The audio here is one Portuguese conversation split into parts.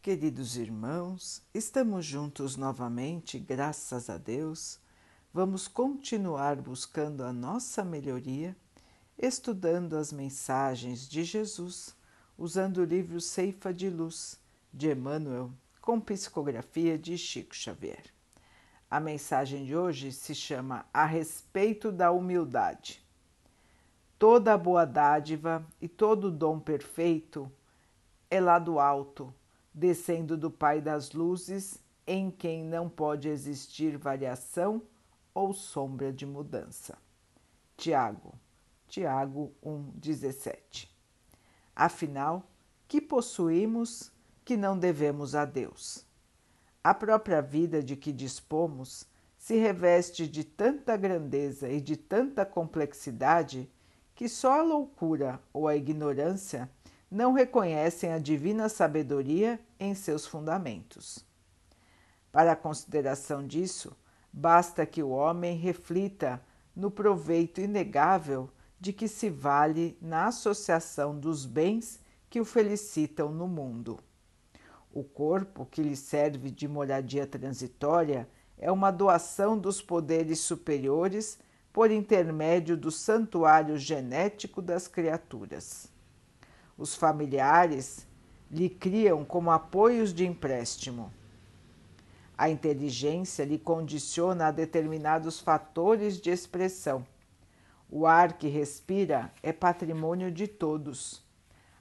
Queridos irmãos, estamos juntos novamente, graças a Deus. Vamos continuar buscando a nossa melhoria, estudando as mensagens de Jesus, usando o livro Ceifa de Luz de Emmanuel, com psicografia de Chico Xavier. A mensagem de hoje se chama A respeito da humildade. Toda a boa dádiva e todo dom perfeito é lá do alto descendo do Pai das luzes, em quem não pode existir variação ou sombra de mudança. Tiago, Tiago 1,17. Afinal, que possuímos que não devemos a Deus? A própria vida de que dispomos se reveste de tanta grandeza e de tanta complexidade que só a loucura ou a ignorância não reconhecem a divina sabedoria em seus fundamentos. Para a consideração disso, basta que o homem reflita no proveito inegável de que se vale na associação dos bens que o felicitam no mundo. O corpo que lhe serve de moradia transitória é uma doação dos poderes superiores por intermédio do santuário genético das criaturas. Os familiares lhe criam como apoios de empréstimo. A inteligência lhe condiciona a determinados fatores de expressão. O ar que respira é patrimônio de todos.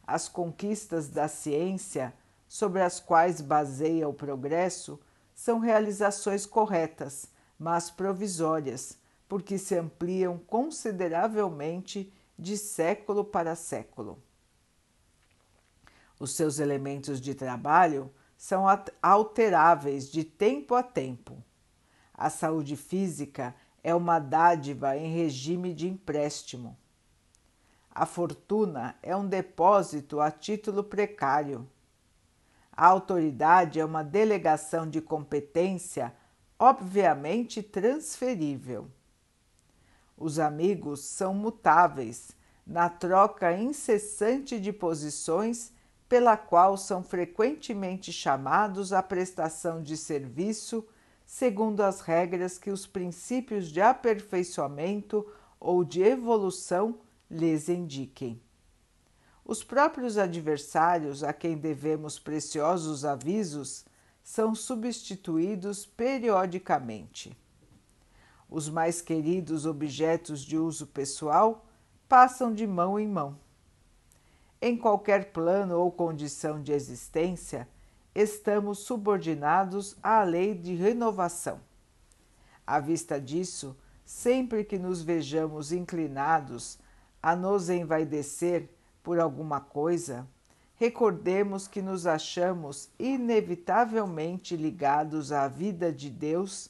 As conquistas da ciência, sobre as quais baseia o progresso, são realizações corretas, mas provisórias, porque se ampliam consideravelmente de século para século. Os seus elementos de trabalho são alteráveis de tempo a tempo. A saúde física é uma dádiva em regime de empréstimo. A fortuna é um depósito a título precário. A autoridade é uma delegação de competência obviamente transferível. Os amigos são mutáveis na troca incessante de posições pela qual são frequentemente chamados à prestação de serviço segundo as regras que os princípios de aperfeiçoamento ou de evolução lhes indiquem. Os próprios adversários a quem devemos preciosos avisos são substituídos periodicamente. Os mais queridos objetos de uso pessoal passam de mão em mão em qualquer plano ou condição de existência, estamos subordinados à lei de renovação. À vista disso, sempre que nos vejamos inclinados a nos envaidecer por alguma coisa, recordemos que nos achamos inevitavelmente ligados à vida de Deus,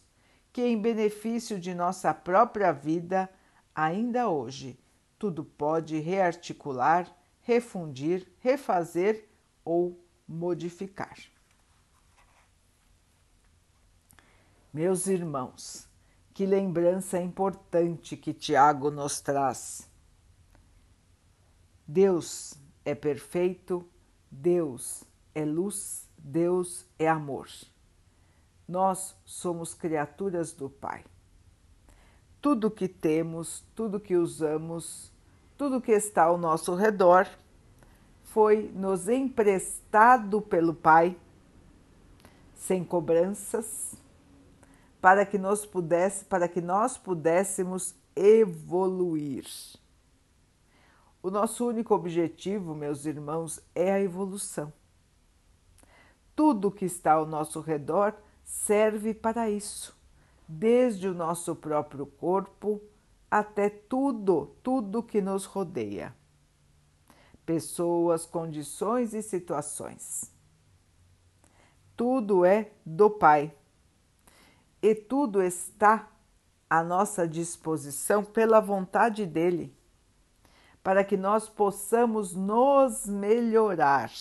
que, em benefício de nossa própria vida, ainda hoje, tudo pode rearticular refundir, refazer ou modificar. Meus irmãos, que lembrança importante que Tiago nos traz. Deus é perfeito, Deus é luz, Deus é amor. Nós somos criaturas do Pai. Tudo que temos, tudo que usamos, tudo que está ao nosso redor foi nos emprestado pelo Pai, sem cobranças, para que nós pudesse, para que nós pudéssemos evoluir. O nosso único objetivo, meus irmãos, é a evolução. Tudo que está ao nosso redor serve para isso, desde o nosso próprio corpo, até tudo, tudo que nos rodeia. Pessoas, condições e situações. Tudo é do Pai e tudo está à nossa disposição pela vontade dele, para que nós possamos nos melhorar.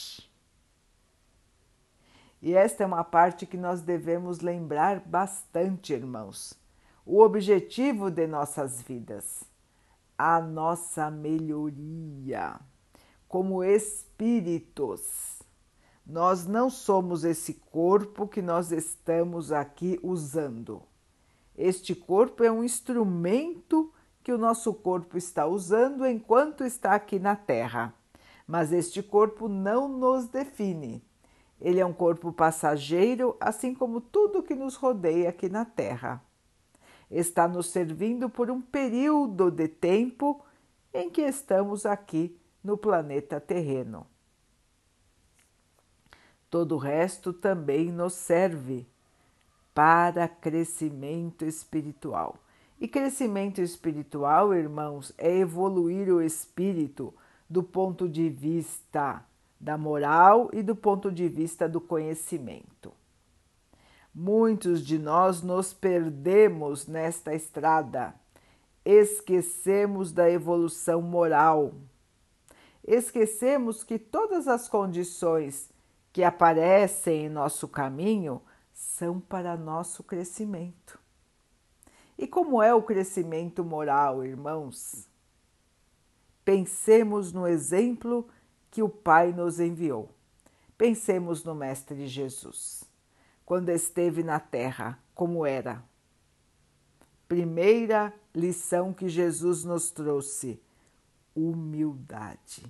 E esta é uma parte que nós devemos lembrar bastante, irmãos o objetivo de nossas vidas, a nossa melhoria como espíritos. Nós não somos esse corpo que nós estamos aqui usando. Este corpo é um instrumento que o nosso corpo está usando enquanto está aqui na Terra. Mas este corpo não nos define. Ele é um corpo passageiro, assim como tudo que nos rodeia aqui na Terra. Está nos servindo por um período de tempo em que estamos aqui no planeta terreno. Todo o resto também nos serve para crescimento espiritual. E crescimento espiritual, irmãos, é evoluir o espírito do ponto de vista da moral e do ponto de vista do conhecimento. Muitos de nós nos perdemos nesta estrada, esquecemos da evolução moral, esquecemos que todas as condições que aparecem em nosso caminho são para nosso crescimento. E como é o crescimento moral, irmãos? Pensemos no exemplo que o Pai nos enviou. Pensemos no Mestre Jesus, quando esteve na terra, como era. Primeira lição que Jesus nos trouxe: humildade.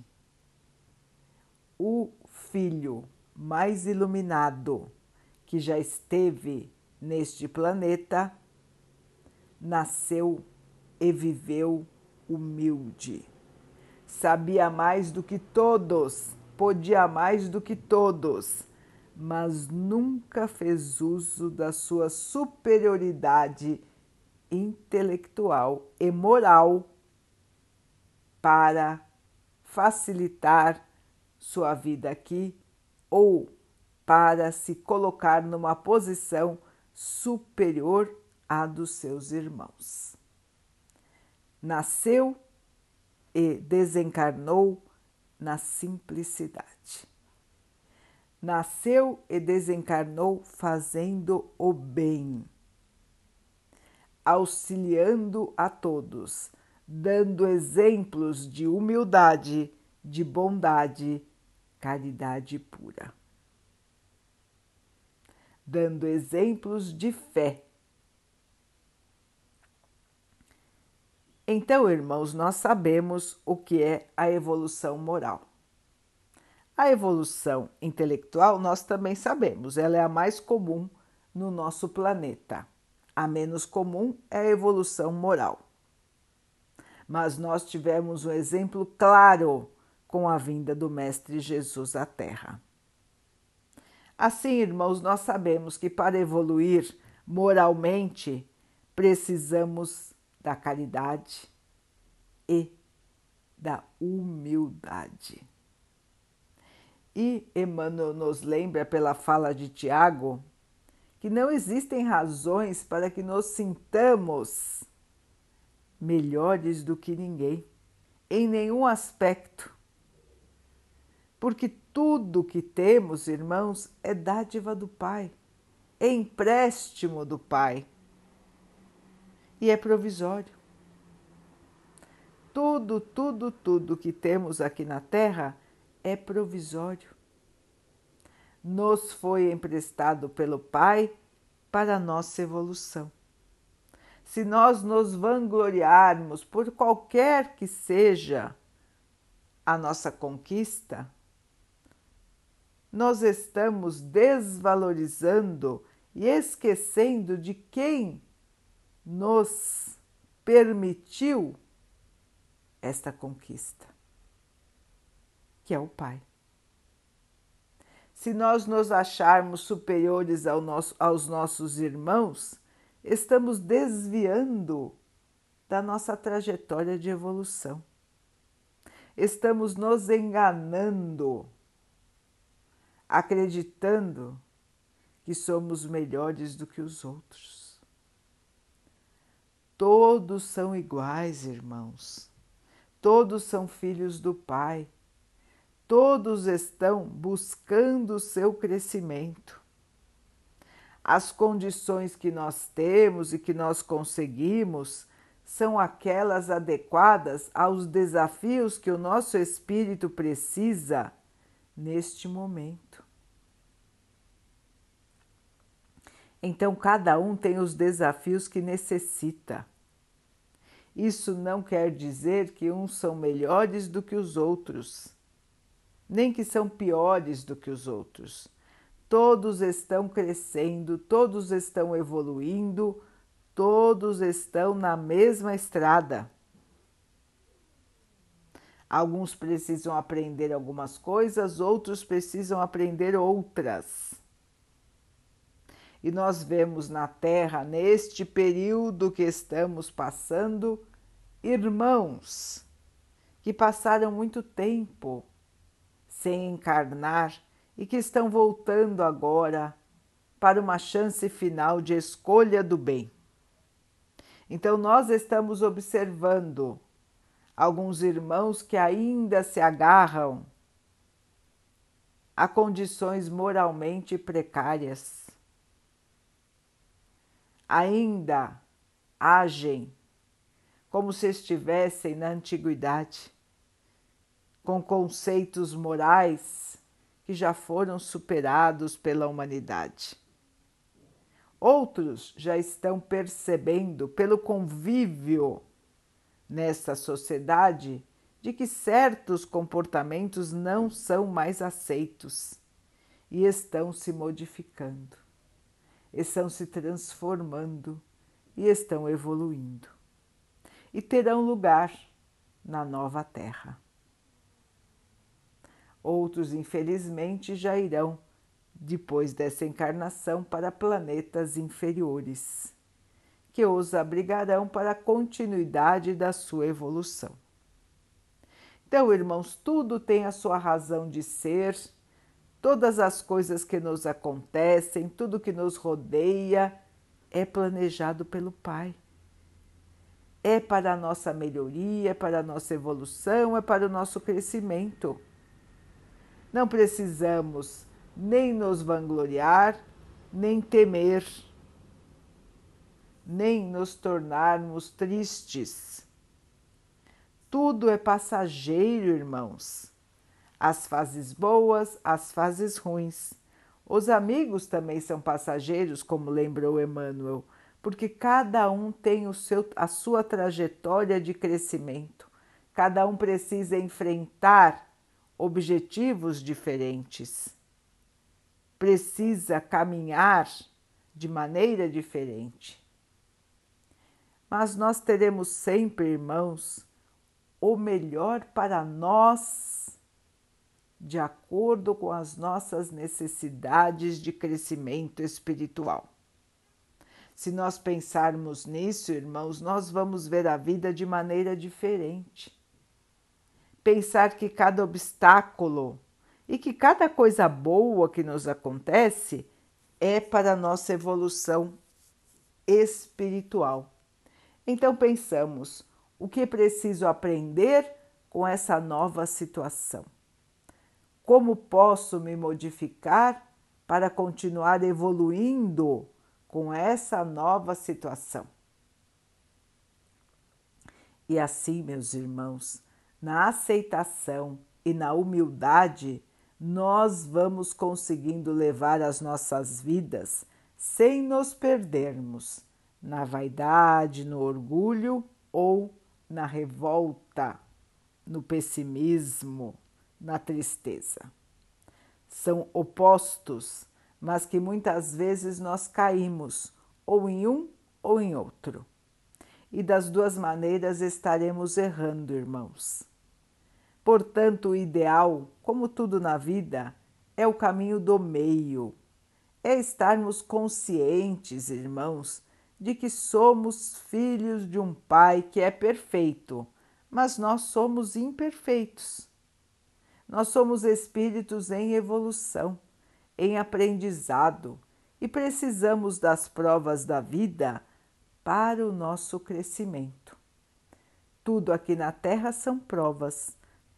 O Filho mais iluminado que já esteve neste planeta nasceu e viveu humilde sabia mais do que todos, podia mais do que todos, mas nunca fez uso da sua superioridade intelectual e moral para facilitar sua vida aqui ou para se colocar numa posição superior à dos seus irmãos. Nasceu e desencarnou na simplicidade. Nasceu e desencarnou fazendo o bem, auxiliando a todos, dando exemplos de humildade, de bondade, caridade pura. Dando exemplos de fé Então, irmãos, nós sabemos o que é a evolução moral. A evolução intelectual nós também sabemos, ela é a mais comum no nosso planeta. A menos comum é a evolução moral. Mas nós tivemos um exemplo claro com a vinda do Mestre Jesus à Terra. Assim, irmãos, nós sabemos que para evoluir moralmente precisamos da caridade e da humildade. E Emmanuel nos lembra, pela fala de Tiago, que não existem razões para que nos sintamos melhores do que ninguém, em nenhum aspecto. Porque tudo que temos, irmãos, é dádiva do Pai, é empréstimo do Pai e é provisório. Tudo, tudo, tudo que temos aqui na Terra é provisório. Nos foi emprestado pelo Pai para nossa evolução. Se nós nos vangloriarmos por qualquer que seja a nossa conquista, nós estamos desvalorizando e esquecendo de quem nos permitiu esta conquista, que é o Pai. Se nós nos acharmos superiores ao nosso, aos nossos irmãos, estamos desviando da nossa trajetória de evolução. Estamos nos enganando, acreditando que somos melhores do que os outros. Todos são iguais, irmãos. Todos são filhos do Pai. Todos estão buscando seu crescimento. As condições que nós temos e que nós conseguimos são aquelas adequadas aos desafios que o nosso espírito precisa neste momento. Então, cada um tem os desafios que necessita. Isso não quer dizer que uns são melhores do que os outros nem que são piores do que os outros. Todos estão crescendo, todos estão evoluindo, todos estão na mesma estrada. Alguns precisam aprender algumas coisas, outros precisam aprender outras. E nós vemos na Terra, neste período que estamos passando, irmãos que passaram muito tempo sem encarnar e que estão voltando agora para uma chance final de escolha do bem. Então, nós estamos observando alguns irmãos que ainda se agarram a condições moralmente precárias, ainda agem como se estivessem na antiguidade, com conceitos morais que já foram superados pela humanidade. Outros já estão percebendo, pelo convívio nessa sociedade, de que certos comportamentos não são mais aceitos e estão se modificando, estão se transformando e estão evoluindo e terão lugar na nova terra. Outros, infelizmente, já irão, depois dessa encarnação, para planetas inferiores, que os abrigarão para a continuidade da sua evolução. Então, irmãos, tudo tem a sua razão de ser, todas as coisas que nos acontecem, tudo que nos rodeia, é planejado pelo Pai é para a nossa melhoria, é para a nossa evolução, é para o nosso crescimento. Não precisamos nem nos vangloriar, nem temer, nem nos tornarmos tristes. Tudo é passageiro, irmãos. As fases boas, as fases ruins. Os amigos também são passageiros, como lembrou Emmanuel porque cada um tem o seu, a sua trajetória de crescimento, cada um precisa enfrentar objetivos diferentes, precisa caminhar de maneira diferente. Mas nós teremos sempre, irmãos, o melhor para nós, de acordo com as nossas necessidades de crescimento espiritual. Se nós pensarmos nisso, irmãos, nós vamos ver a vida de maneira diferente. Pensar que cada obstáculo e que cada coisa boa que nos acontece é para nossa evolução espiritual. Então pensamos, o que preciso aprender com essa nova situação? Como posso me modificar para continuar evoluindo com essa nova situação. E assim, meus irmãos, na aceitação e na humildade, nós vamos conseguindo levar as nossas vidas sem nos perdermos na vaidade, no orgulho ou na revolta, no pessimismo, na tristeza. São opostos mas que muitas vezes nós caímos ou em um ou em outro. E das duas maneiras estaremos errando, irmãos. Portanto, o ideal, como tudo na vida, é o caminho do meio. É estarmos conscientes, irmãos, de que somos filhos de um Pai que é perfeito, mas nós somos imperfeitos. Nós somos espíritos em evolução em aprendizado e precisamos das provas da vida para o nosso crescimento. Tudo aqui na Terra são provas,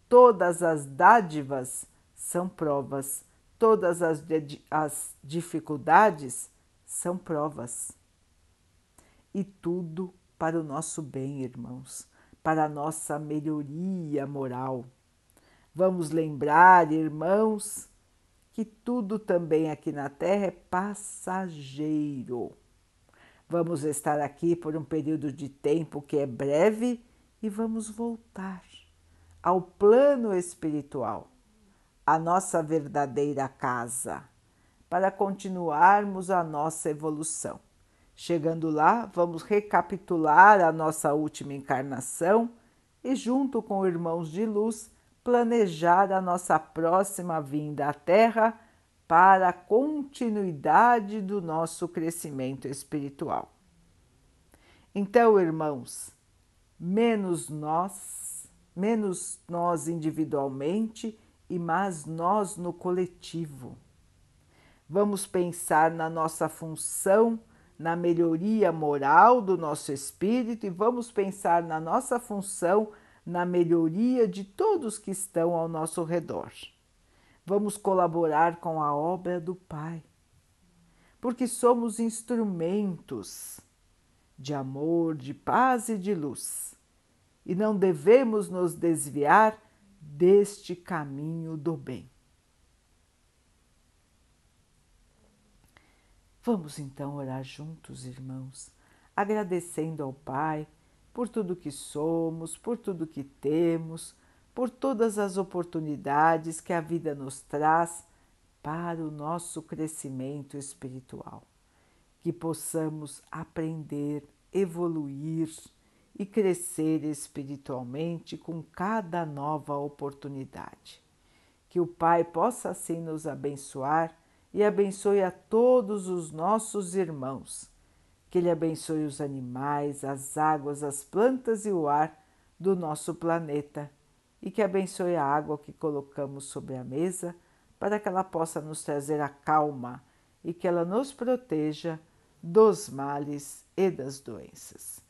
todas as dádivas são provas, todas as, as dificuldades são provas. E tudo para o nosso bem, irmãos, para a nossa melhoria moral. Vamos lembrar, irmãos, que tudo também aqui na Terra é passageiro. Vamos estar aqui por um período de tempo que é breve e vamos voltar ao plano espiritual, a nossa verdadeira casa, para continuarmos a nossa evolução. Chegando lá, vamos recapitular a nossa última encarnação e, junto com irmãos de luz, planejar a nossa próxima vinda à Terra para a continuidade do nosso crescimento espiritual. Então, irmãos, menos nós, menos nós individualmente e mais nós no coletivo. Vamos pensar na nossa função na melhoria moral do nosso espírito e vamos pensar na nossa função na melhoria de todos que estão ao nosso redor. Vamos colaborar com a obra do Pai, porque somos instrumentos de amor, de paz e de luz, e não devemos nos desviar deste caminho do bem. Vamos então orar juntos, irmãos, agradecendo ao Pai por tudo que somos, por tudo que temos, por todas as oportunidades que a vida nos traz para o nosso crescimento espiritual. Que possamos aprender, evoluir e crescer espiritualmente com cada nova oportunidade. Que o Pai possa assim nos abençoar e abençoe a todos os nossos irmãos. Que Ele abençoe os animais, as águas, as plantas e o ar do nosso planeta e que abençoe a água que colocamos sobre a mesa para que ela possa nos trazer a calma e que ela nos proteja dos males e das doenças.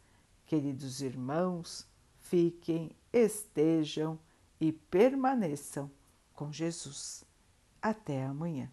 Queridos irmãos, fiquem, estejam e permaneçam com Jesus. Até amanhã.